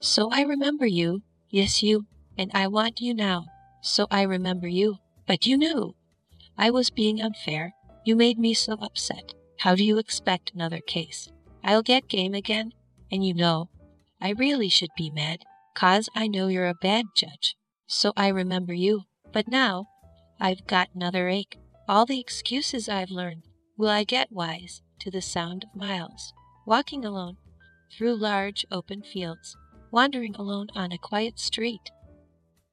So I remember you, yes you, and I want you now. So I remember you, but you knew I was being unfair. You made me so upset. How do you expect another case? I'll get game again, and you know I really should be mad, 'cause I know you're a bad judge. So I remember you, but now I've got another ache. All the excuses I've learned, will I get wise to the sound of miles, walking alone through large open fields, wandering alone on a quiet street,